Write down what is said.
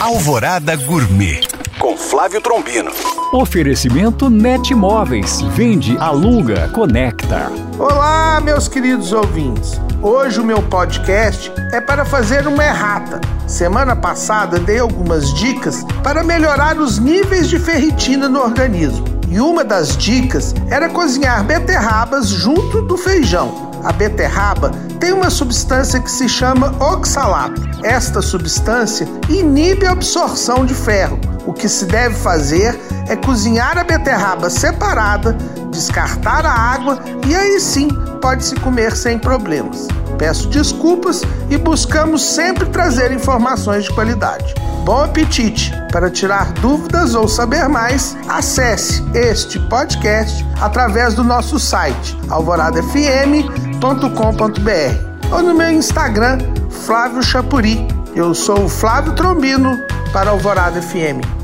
Alvorada Gourmet com Flávio Trombino. Oferecimento Net Móveis. Vende, aluga, conecta. Olá, meus queridos ouvintes. Hoje o meu podcast é para fazer uma errata. Semana passada dei algumas dicas para melhorar os níveis de ferritina no organismo. E uma das dicas era cozinhar beterrabas junto do feijão. A beterraba tem uma substância que se chama oxalato. Esta substância inibe a absorção de ferro. O que se deve fazer é cozinhar a beterraba separada, descartar a água e aí sim pode-se comer sem problemas. Peço desculpas e buscamos sempre trazer informações de qualidade. Bom apetite! Para tirar dúvidas ou saber mais, acesse este podcast através do nosso site alvoradafm.com.br ou no meu Instagram, Flávio Chapuri. Eu sou o Flávio Trombino para Alvorada FM.